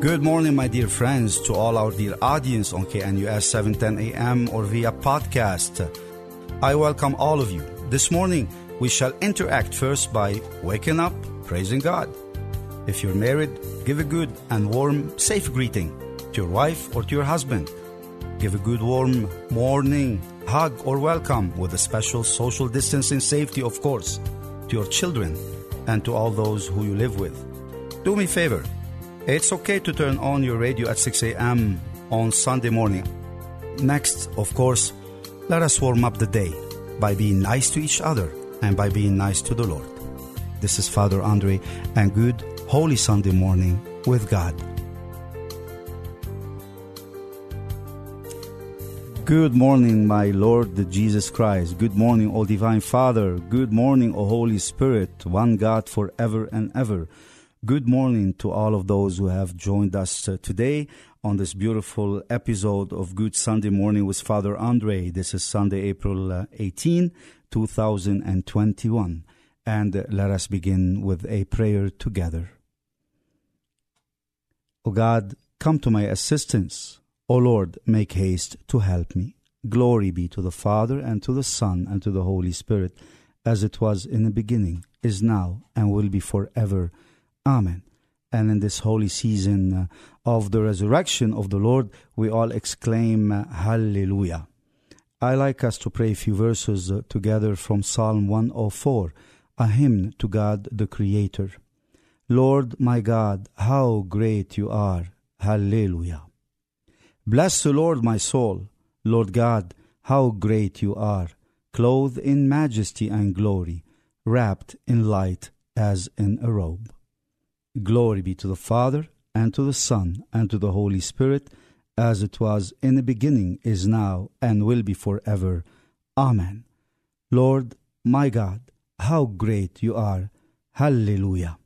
Good morning, my dear friends, to all our dear audience on KNUS 710 AM or via podcast. I welcome all of you. This morning, we shall interact first by waking up, praising God. If you're married, give a good and warm, safe greeting to your wife or to your husband. Give a good, warm morning hug or welcome with a special social distancing safety, of course, to your children and to all those who you live with. Do me a favor it's okay to turn on your radio at 6 a.m. on Sunday morning. Next, of course, let us warm up the day by being nice to each other and by being nice to the Lord. This is Father Andre, and good Holy Sunday morning with God. Good morning, my Lord Jesus Christ. Good morning, O Divine Father. Good morning, O Holy Spirit, one God forever and ever. Good morning to all of those who have joined us uh, today on this beautiful episode of Good Sunday Morning with Father Andre. This is Sunday, April uh, 18, 2021. And uh, let us begin with a prayer together. O God, come to my assistance. O Lord, make haste to help me. Glory be to the Father, and to the Son, and to the Holy Spirit, as it was in the beginning, is now, and will be forever. Amen. And in this holy season uh, of the resurrection of the Lord, we all exclaim, uh, Hallelujah. I like us to pray a few verses uh, together from Psalm 104, a hymn to God the Creator. Lord my God, how great you are. Hallelujah. Bless the Lord, my soul. Lord God, how great you are, clothed in majesty and glory, wrapped in light as in a robe. Glory be to the Father, and to the Son, and to the Holy Spirit, as it was in the beginning, is now, and will be forever. Amen. Lord, my God, how great you are. Hallelujah.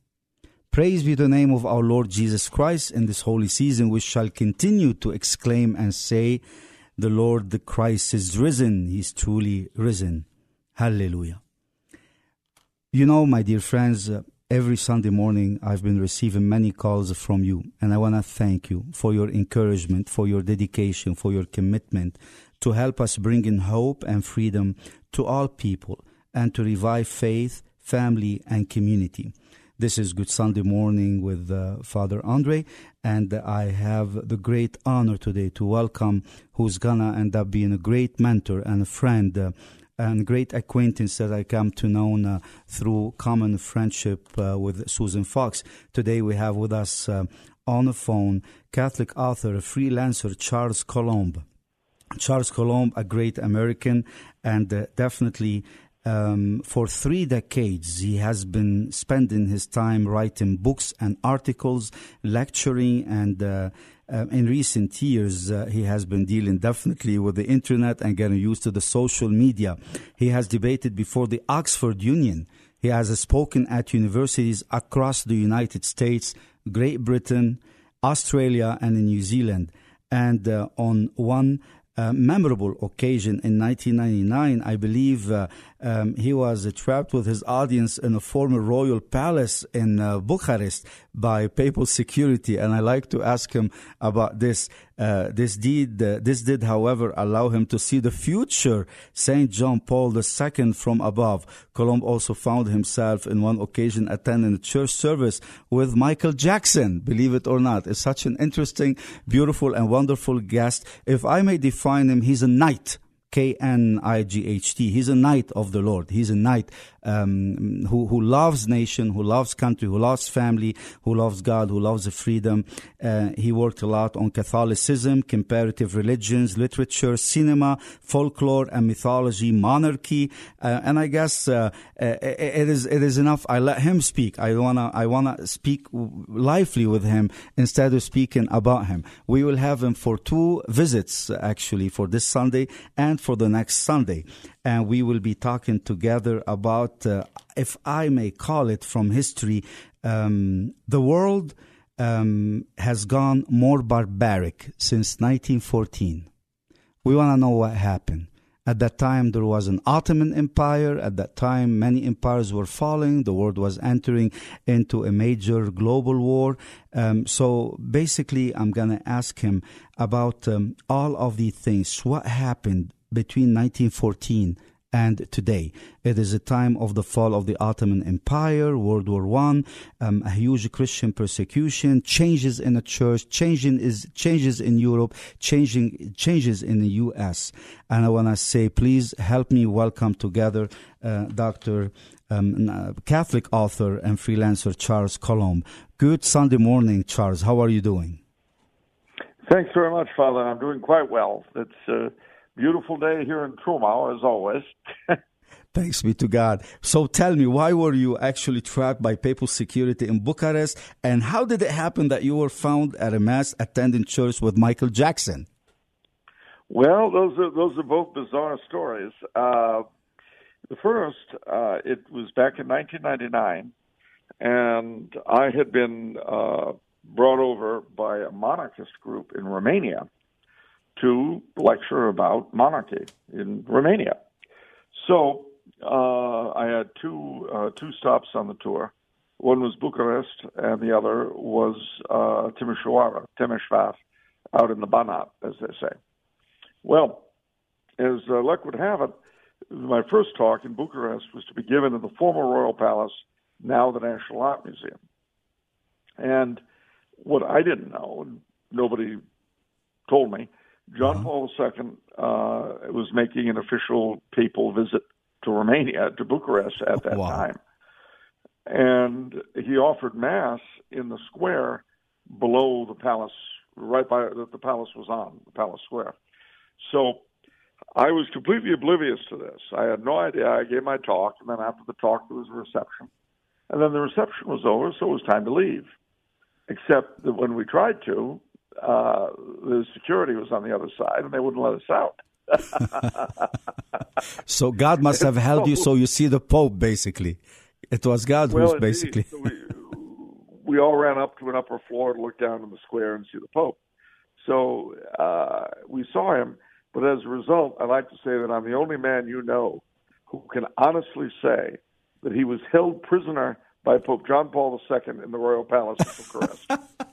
Praise be the name of our Lord Jesus Christ in this holy season, which shall continue to exclaim and say, The Lord the Christ is risen, he is truly risen. Hallelujah. You know, my dear friends, uh, every Sunday morning I've been receiving many calls from you, and I want to thank you for your encouragement, for your dedication, for your commitment to help us bring in hope and freedom to all people and to revive faith, family, and community. This is Good Sunday morning with uh, Father Andre, and I have the great honor today to welcome who's gonna end up being a great mentor and a friend. Uh, and great acquaintance that I come to know uh, through common friendship uh, with Susan Fox. Today we have with us uh, on the phone Catholic author, freelancer Charles Coulombe. Charles Coulombe, a great American and uh, definitely um, for three decades, he has been spending his time writing books and articles, lecturing, and uh, uh, in recent years, uh, he has been dealing definitely with the internet and getting used to the social media. He has debated before the Oxford Union. He has spoken at universities across the United States, Great Britain, Australia, and in New Zealand. And uh, on one uh, memorable occasion in 1999. I believe uh, um, he was uh, trapped with his audience in a former royal palace in uh, Bucharest by papal security, and I like to ask him about this. Uh, this did, uh, this did, however, allow him to see the future Saint John Paul II from above. Coulombe also found himself in one occasion attending a church service with Michael Jackson. Believe it or not, is such an interesting, beautiful, and wonderful guest. If I may define him, he's a knight K N I G H T. He's a knight of the Lord. He's a knight um, who who loves nation, who loves country, who loves family, who loves God, who loves freedom. Uh, he worked a lot on Catholicism, comparative religions, literature, cinema, folklore, and mythology, monarchy. Uh, and I guess uh, uh it is it is enough. I let him speak. I wanna I wanna speak lively with him instead of speaking about him. We will have him for two visits actually for this Sunday and for the next Sunday. And we will be talking together about, uh, if I may call it from history, um, the world um, has gone more barbaric since 1914. We want to know what happened. At that time, there was an Ottoman Empire. At that time, many empires were falling. The world was entering into a major global war. Um, so basically, I'm going to ask him about um, all of these things. What happened between 1914 and today. It is a time of the fall of the Ottoman Empire, World War One, um, a huge Christian persecution, changes in the church, changing is changes in Europe, changing changes in the U.S. And I want to say, please help me welcome together uh, Dr. Um, uh, Catholic author and freelancer Charles Coulombe. Good Sunday morning, Charles. How are you doing? Thanks very much, Father. I'm doing quite well. It's uh, beautiful day here in Trumau, as always. Thanks be to God. So tell me, why were you actually trapped by papal security in Bucharest? And how did it happen that you were found at a mass attending church with Michael Jackson? Well, those are those are both bizarre stories. Uh, the first, uh, it was back in 1999, and I had been uh, brought over by a monarchist group in Romania to lecture about monarchy in Romania. So uh, I had two uh, two stops on the tour. One was Bucharest, and the other was uh, Timișoara, out in the Banat, as they say. Well, as uh, luck would have it, my first talk in Bucharest was to be given in the former Royal Palace, now the National Art Museum. And what I didn't know, and nobody told me, John uh-huh. Paul II uh, was making an official papal visit to Romania, to Bucharest at that wow. time. And he offered Mass in the square below the palace, right by that the palace was on, the palace square. So I was completely oblivious to this. I had no idea. I gave my talk, and then after the talk, there was a reception. And then the reception was over, so it was time to leave. Except that when we tried to, uh, the security was on the other side, and they wouldn't let us out. so God must have held you so you see the Pope, basically. It was God well, who's basically. So we, we all ran up to an upper floor to look down in the square and see the Pope. So uh, we saw him, but as a result, I'd like to say that I'm the only man you know who can honestly say that he was held prisoner by Pope John Paul II in the Royal Palace of Bucharest.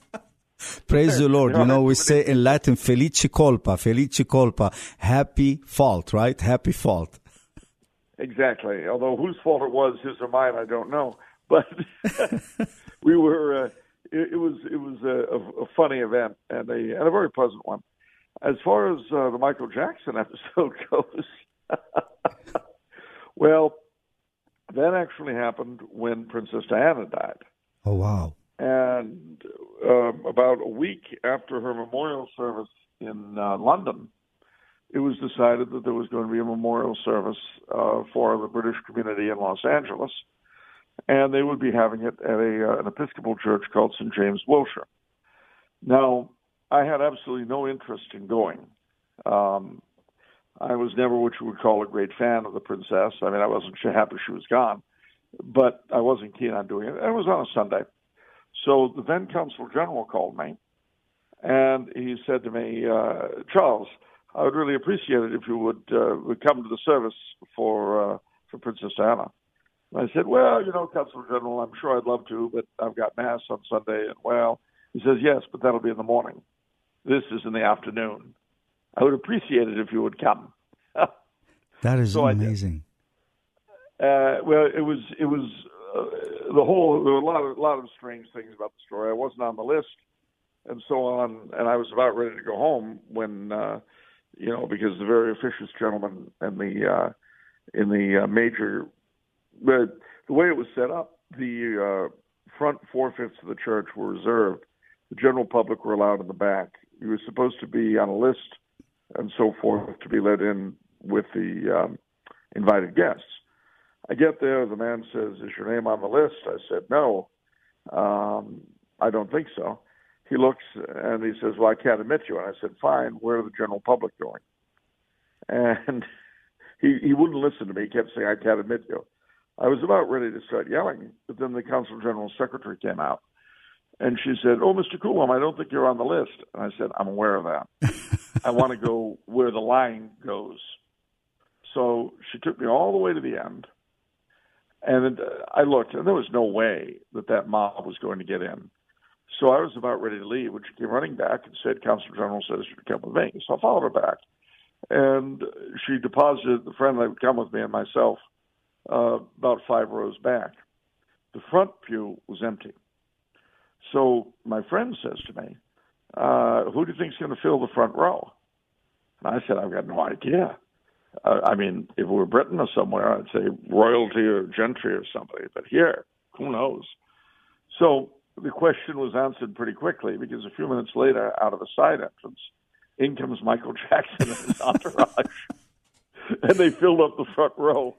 Praise the Lord. You know, we say in Latin, felice culpa, felice culpa, happy fault, right? Happy fault. Exactly. Although whose fault it was, his or mine, I don't know. But we were, uh, it, it, was, it was a, a, funny event and a, and a very pleasant one. As far as uh, the Michael Jackson episode goes, well, that actually happened when Princess Diana died. Oh, wow. And um, about a week after her memorial service in uh, London, it was decided that there was going to be a memorial service uh, for the British community in Los Angeles, and they would be having it at a, uh, an Episcopal church called St. James Wilshire. Now, I had absolutely no interest in going. Um, I was never what you would call a great fan of the princess. I mean, I wasn't happy she was gone, but I wasn't keen on doing it. It was on a Sunday. So the then consul general called me, and he said to me, uh, Charles, I would really appreciate it if you would uh, would come to the service for uh, for Princess Anna. And I said, well, you know, consul general, I'm sure I'd love to, but I've got mass on Sunday, and well, he says yes, but that'll be in the morning. This is in the afternoon. I would appreciate it if you would come. that is so amazing. Uh, well, it was it was the whole there were a lot of a lot of strange things about the story. I wasn't on the list, and so on, and I was about ready to go home when uh, you know because the very officious gentleman and the uh, in the uh, major the the way it was set up, the uh, front four fifths of the church were reserved. The general public were allowed in the back. You were supposed to be on a list and so forth to be let in with the um, invited guests. I get there, the man says, Is your name on the list? I said, No, um, I don't think so. He looks and he says, Well, I can't admit you. And I said, Fine, where are the general public going? And he, he wouldn't listen to me. He kept saying, I can't admit you. I was about ready to start yelling, but then the consul general secretary came out and she said, Oh, Mr. Coulombe, I don't think you're on the list. And I said, I'm aware of that. I want to go where the line goes. So she took me all the way to the end. And I looked, and there was no way that that mob was going to get in. So I was about ready to leave she came running back and said, Consul General says you come with me. So I followed her back. And she deposited the friend that would come with me and myself uh, about five rows back. The front pew was empty. So my friend says to me, uh, Who do you think is going to fill the front row? And I said, I've got no idea. Uh, I mean, if we were Britain or somewhere, I'd say royalty or gentry or somebody. But here, who knows? So the question was answered pretty quickly because a few minutes later, out of a side entrance, in comes Michael Jackson and his entourage. and they filled up the front row.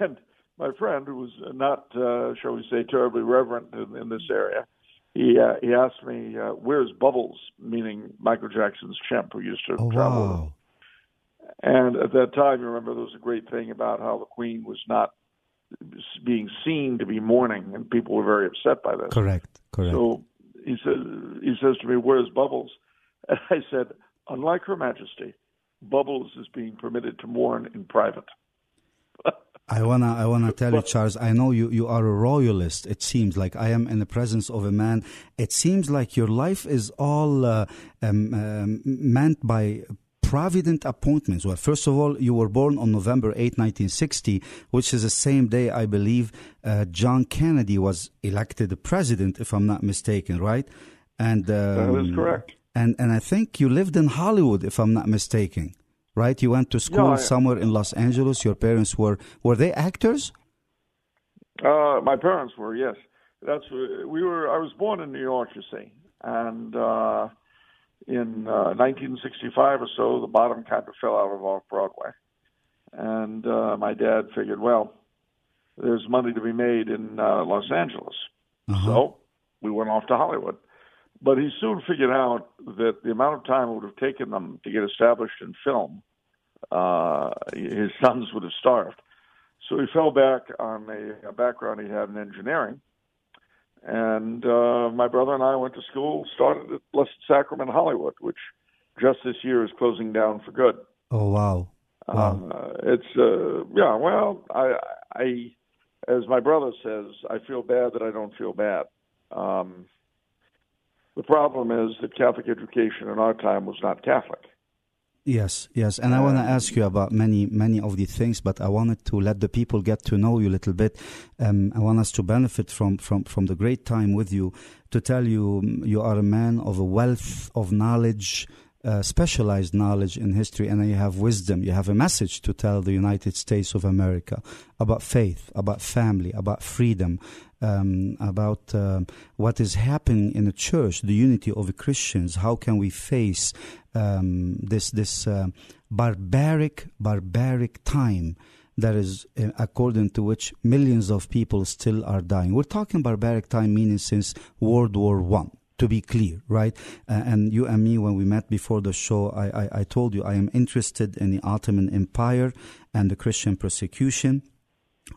And my friend, who was not, uh, shall we say, terribly reverent in, in this area, he uh, he asked me, uh, "Where's Bubbles?" Meaning Michael Jackson's chimp who used to oh, travel. Wow. And at that time, you remember there was a great thing about how the Queen was not being seen to be mourning, and people were very upset by this. Correct. Correct. So he says he says to me, "Where's Bubbles?" And I said, "Unlike Her Majesty, Bubbles is being permitted to mourn in private." I wanna, I wanna tell you, Charles. I know you, you are a royalist. It seems like I am in the presence of a man. It seems like your life is all uh, um, um, meant by provident appointments. Well, first of all, you were born on November 8, 1960, which is the same day I believe uh, John Kennedy was elected president, if I'm not mistaken, right? And um, that is correct. And and I think you lived in Hollywood, if I'm not mistaken right? You went to school I, somewhere in Los Angeles. Your parents were were they actors? Uh, my parents were, yes. That's we were. I was born in New York, you see, and uh, in uh, 1965 or so, the bottom kind of fell out of off Broadway, and uh, my dad figured, well, there's money to be made in uh, Los Angeles, uh-huh. so we went off to Hollywood. But he soon figured out that the amount of time it would have taken them to get established in film uh, his sons would have starved. So he fell back on a, a background he had in engineering. And uh, my brother and I went to school, started at Blessed Sacrament Hollywood, which just this year is closing down for good. Oh wow! Wow. Uh, it's uh, yeah. Well, I, I, as my brother says, I feel bad that I don't feel bad. Um, the problem is that Catholic education in our time was not Catholic. Yes, yes, and I want to ask you about many, many of the things, but I wanted to let the people get to know you a little bit. Um, I want us to benefit from, from, from the great time with you. To tell you, mm, you are a man of a wealth of knowledge, uh, specialized knowledge in history, and you have wisdom. You have a message to tell the United States of America about faith, about family, about freedom, um, about uh, what is happening in the church, the unity of the Christians. How can we face um, this this uh, barbaric barbaric time? That is, uh, according to which millions of people still are dying. We're talking barbaric time, meaning since World War One to be clear, right? Uh, and you and me, when we met before the show, I, I, I, told you I am interested in the Ottoman Empire and the Christian persecution.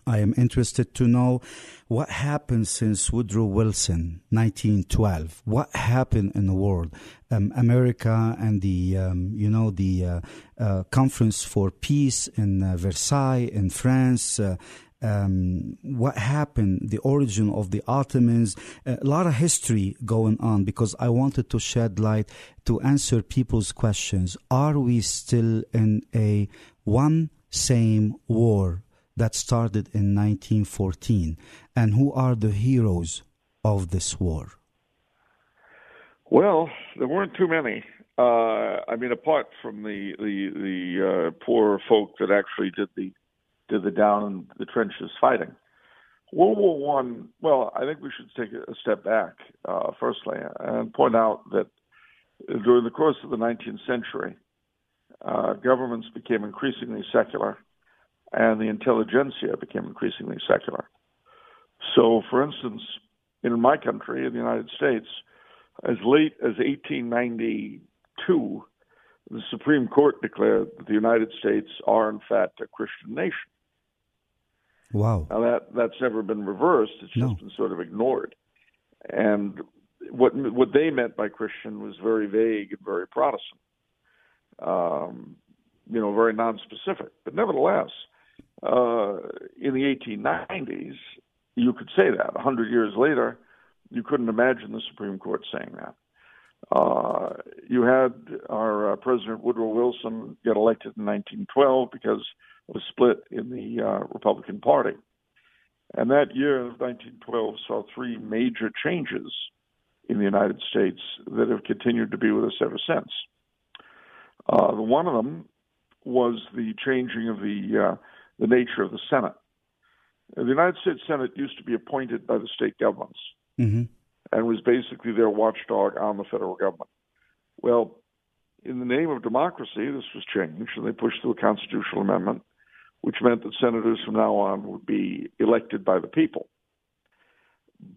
I am interested to know what happened since Woodrow Wilson, 1912. What happened in the world? Um, America and the, um, you know, the uh, uh, Conference for Peace in uh, Versailles in France. Uh, um, what happened, the origin of the Ottomans, a lot of history going on because I wanted to shed light to answer people's questions. Are we still in a one same war that started in 1914 and who are the heroes of this war? Well, there weren't too many. Uh, I mean, apart from the the, the uh, poor folk that actually did the did the down in the trenches fighting. World War One. Well, I think we should take a step back uh, firstly and point out that during the course of the 19th century, uh, governments became increasingly secular and the intelligentsia became increasingly secular. So, for instance, in my country, in the United States, as late as 1892, the Supreme Court declared that the United States are, in fact, a Christian nation. Wow. Now, that, that's never been reversed, it's just no. been sort of ignored. And what, what they meant by Christian was very vague and very Protestant, um, you know, very nonspecific. But nevertheless, uh, in the 1890s, you could say that. A hundred years later, you couldn't imagine the Supreme Court saying that. Uh, you had our uh, President Woodrow Wilson get elected in 1912 because of a split in the uh, Republican Party. And that year of 1912 saw three major changes in the United States that have continued to be with us ever since. Uh, one of them was the changing of the uh, the nature of the Senate. The United States Senate used to be appointed by the state governments mm-hmm. and was basically their watchdog on the federal government. Well, in the name of democracy, this was changed, and they pushed through a constitutional amendment, which meant that senators from now on would be elected by the people.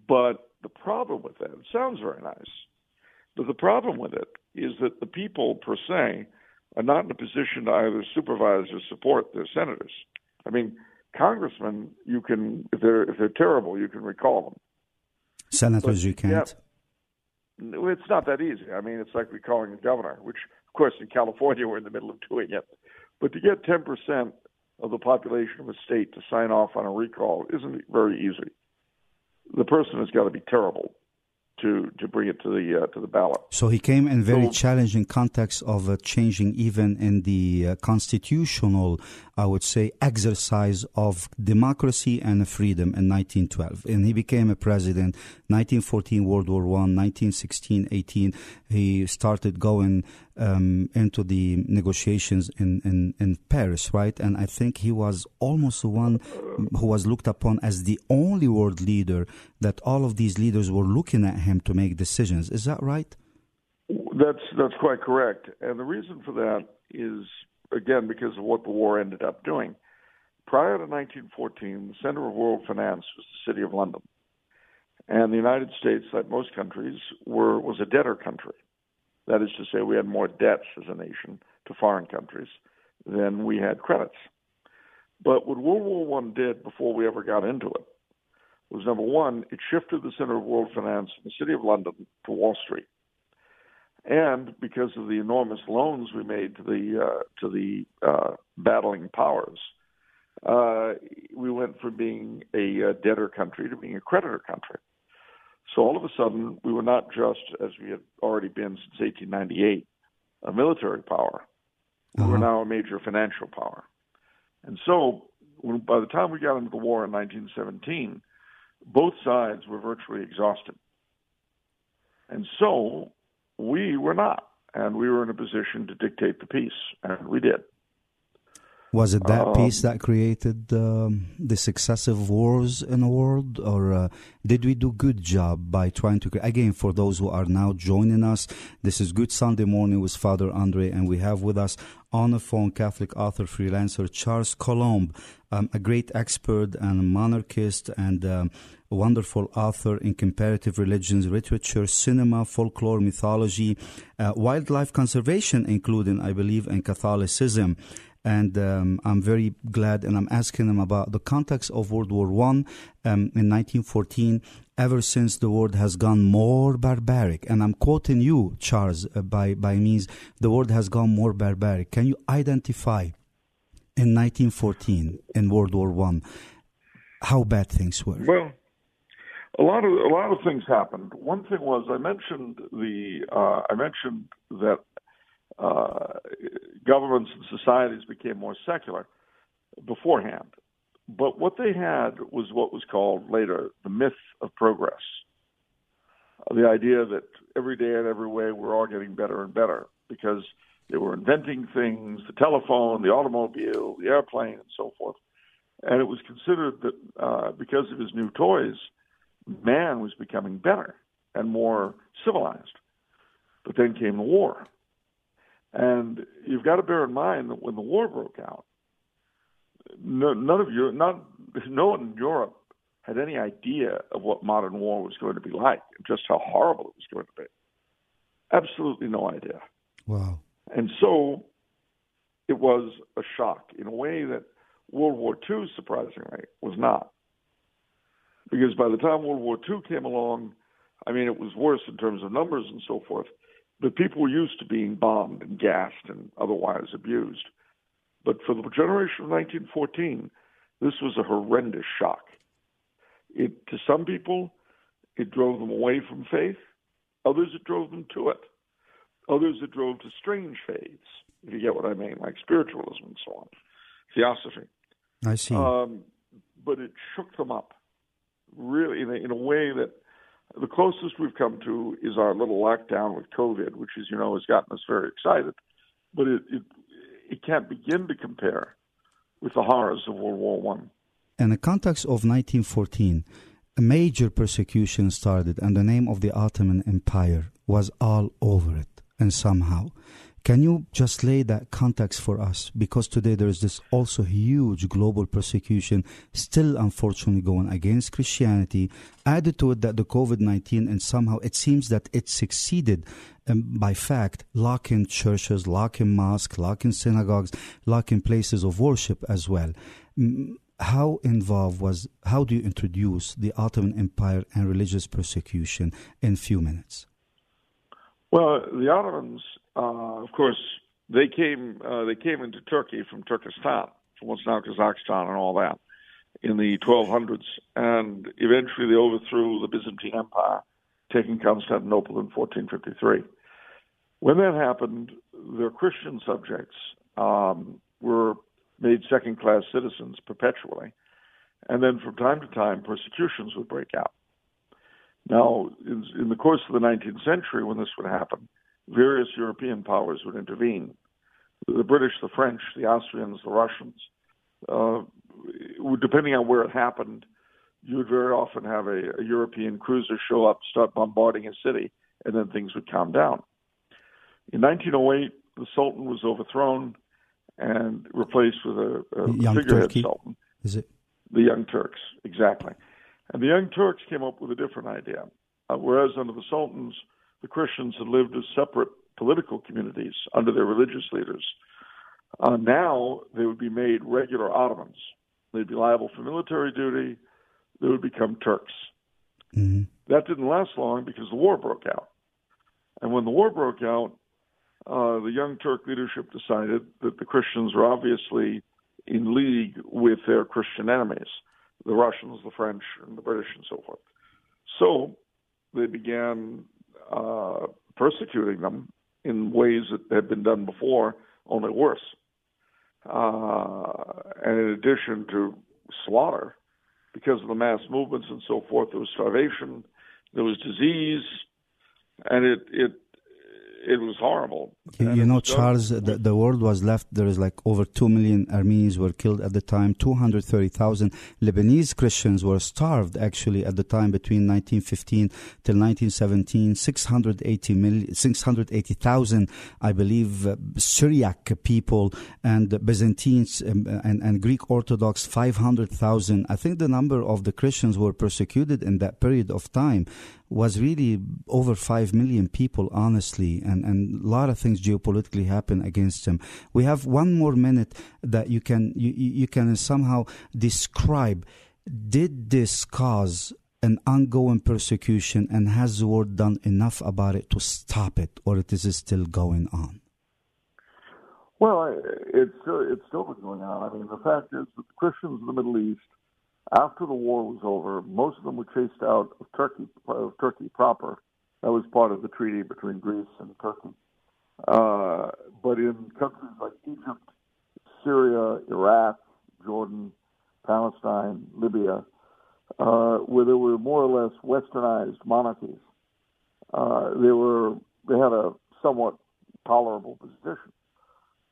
But the problem with that, it sounds very nice, but the problem with it is that the people per se are not in a position to either supervise or support their senators. I mean, congressmen, you can if they're if they're terrible, you can recall them. Senators, but, you can't. Yeah, it's not that easy. I mean, it's like recalling a governor, which, of course, in California we're in the middle of doing it. But to get ten percent of the population of a state to sign off on a recall isn't very easy. The person has got to be terrible to to bring it to the uh, to the ballot. So he came in very so, challenging context of uh, changing even in the uh, constitutional, I would say, exercise of democracy and freedom in 1912. And he became a president 1914 World War One, 1916, 18. He started going um, into the negotiations in, in, in Paris, right? And I think he was almost the one who was looked upon as the only world leader that all of these leaders were looking at him to make decisions. Is that right? That's that's quite correct. And the reason for that is again because of what the war ended up doing. Prior to 1914, the center of world finance was the city of London. And the United States, like most countries, were was a debtor country. That is to say, we had more debts as a nation to foreign countries than we had credits. But what World War One did before we ever got into it was number one, it shifted the center of world finance from the city of London to Wall Street, and because of the enormous loans we made to the uh, to the uh, battling powers, uh, we went from being a uh, debtor country to being a creditor country. So all of a sudden, we were not just, as we had already been since 1898, a military power. Uh-huh. We were uh-huh. now a major financial power. And so, when, by the time we got into the war in 1917, both sides were virtually exhausted. And so, we were not. And we were in a position to dictate the peace, and we did. Was it that um, peace that created um, the successive wars in the world, or uh, did we do good job by trying to? Create? Again, for those who are now joining us, this is Good Sunday Morning with Father Andre, and we have with us on the phone Catholic author freelancer Charles Coulombe, um, a great expert and monarchist and um, a wonderful author in comparative religions, literature, cinema, folklore, mythology, uh, wildlife conservation, including, I believe, in Catholicism and um, I'm very glad. And I'm asking them about the context of World War One um, in 1914. Ever since the world has gone more barbaric, and I'm quoting you, Charles, uh, by by means the world has gone more barbaric. Can you identify in 1914 in World War One how bad things were? Well. A lot of a lot of things happened. One thing was I mentioned the uh, I mentioned that uh, governments and societies became more secular beforehand. But what they had was what was called later the myth of progress. The idea that every day and every way we're all getting better and better because they were inventing things the telephone, the automobile, the airplane, and so forth. And it was considered that uh, because of his new toys, man was becoming better and more civilized. But then came the war. And you've got to bear in mind that when the war broke out, no, none of you, not no one in Europe had any idea of what modern war was going to be like, just how horrible it was going to be. Absolutely no idea. Wow. And so it was a shock in a way that World War II, surprisingly, was not. Because by the time World War II came along, I mean, it was worse in terms of numbers and so forth. But people were used to being bombed and gassed and otherwise abused. But for the generation of 1914, This was a horrendous shock. It to some people, it drove them away from faith. Others, it drove them to it. Others, it drove to strange faiths, if you get what I mean, like spiritualism and so on, theosophy. I see. Um, but it shook them up, really, in a, in a way that the closest we've come to is our little lockdown with COVID, which, as you know, has gotten us very excited. But it it, it can't begin to compare with the horrors of World War One. In the context of 1914, a major persecution started, and the name of the Ottoman Empire was all over it, and somehow. Can you just lay that context for us? Because today there is this also huge global persecution still unfortunately going against Christianity. Added to it that the COVID 19 and somehow it seems that it succeeded um, by fact locking churches, locking mosques, locking synagogues, locking places of worship as well. Mm, how involved was, how do you introduce the Ottoman Empire and religious persecution in few minutes? Well, the Ottomans of course, they came uh, they came into Turkey from Turkestan, from what's now Kazakhstan, and all that in the 1200s, and eventually they overthrew the Byzantine Empire, taking Constantinople in 1453. When that happened, their Christian subjects um, were made second-class citizens perpetually, and then from time to time persecutions would break out. Now, in, in the course of the 19th century, when this would happen, various European powers would intervene. The British, the French, the Austrians, the Russians. Uh, depending on where it happened, you would very often have a, a European cruiser show up, start bombarding a city, and then things would calm down. In 1908, the Sultan was overthrown and replaced with a, a figurehead Turkey. Sultan. Is it? The Young Turks, exactly. And the Young Turks came up with a different idea. Uh, whereas under the Sultans, the Christians had lived as separate political communities under their religious leaders. Uh, now they would be made regular Ottomans. They'd be liable for military duty. They would become Turks. Mm-hmm. That didn't last long because the war broke out. And when the war broke out, uh, the young Turk leadership decided that the Christians were obviously in league with their Christian enemies, the Russians, the French, and the British, and so forth. So they began uh, persecuting them in ways that had been done before, only worse. Uh, and in addition to slaughter, because of the mass movements and so forth, there was starvation, there was disease, and it it it was horrible. You, you know, Charles, the, the world was left. There is like over two million Armenians were killed at the time. Two hundred thirty thousand Lebanese Christians were starved actually at the time between 1915 till 1917. 680 680,000, I believe, uh, Syriac people and Byzantines um, and, and Greek Orthodox 500,000. I think the number of the Christians were persecuted in that period of time was really over 5 million people, honestly, and, and a lot of things geopolitically happen against him. We have one more minute that you can, you, you can somehow describe. Did this cause an ongoing persecution and has the world done enough about it to stop it or it is still going on? Well, it's still, it's still been going on. I mean, the fact is that the Christians in the Middle East after the war was over, most of them were chased out of Turkey, of Turkey proper. That was part of the treaty between Greece and Turkey. Uh, but in countries like Egypt, Syria, Iraq, Jordan, Palestine, Libya, uh, where there were more or less westernized monarchies, uh, they were they had a somewhat tolerable position.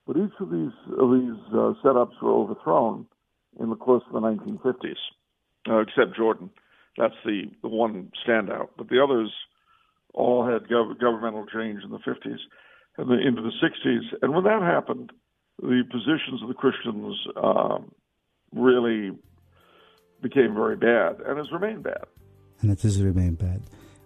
But each of these of these uh, setups were overthrown in the course of the 1950s, uh, except Jordan. That's the, the one standout. But the others all had gov- governmental change in the 50s and the, into the 60s. And when that happened, the positions of the Christians um, really became very bad and has remained bad. And it has remained bad.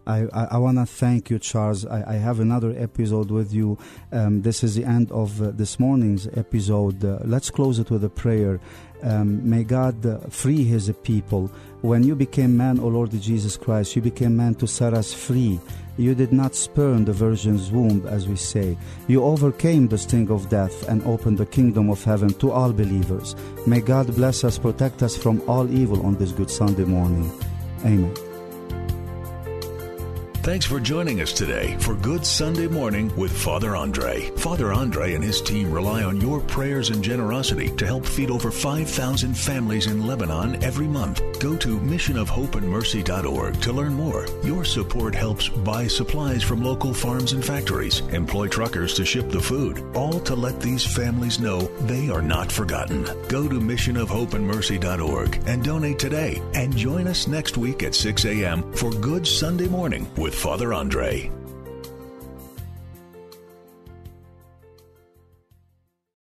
I, I, I want to thank you, Charles. I, I, have another episode with you. Um, this is the end of uh, this morning's episode. Uh, let's close it with a prayer. Um, may God uh, free His people. When you became man, O Lord Jesus Christ, you became man to set us free. You did not spurn the virgin's womb, as we say. You overcame the sting of death and opened the kingdom of heaven to all believers. May God bless us, protect us from all evil on this Good Sunday morning. Amen. Thanks for joining us today for Good Sunday Morning with Father Andre. Father Andre and his team rely on your prayers and generosity to help feed over 5,000 families in Lebanon every month. Go to missionofhopeandmercy.org to learn more. Your support helps buy supplies from local farms and factories, employ truckers to ship the food, all to let these families know they are not forgotten. Go to missionofhopeandmercy.org and donate today and join us next week at 6 a.m. for Good Sunday Morning with Father Andre.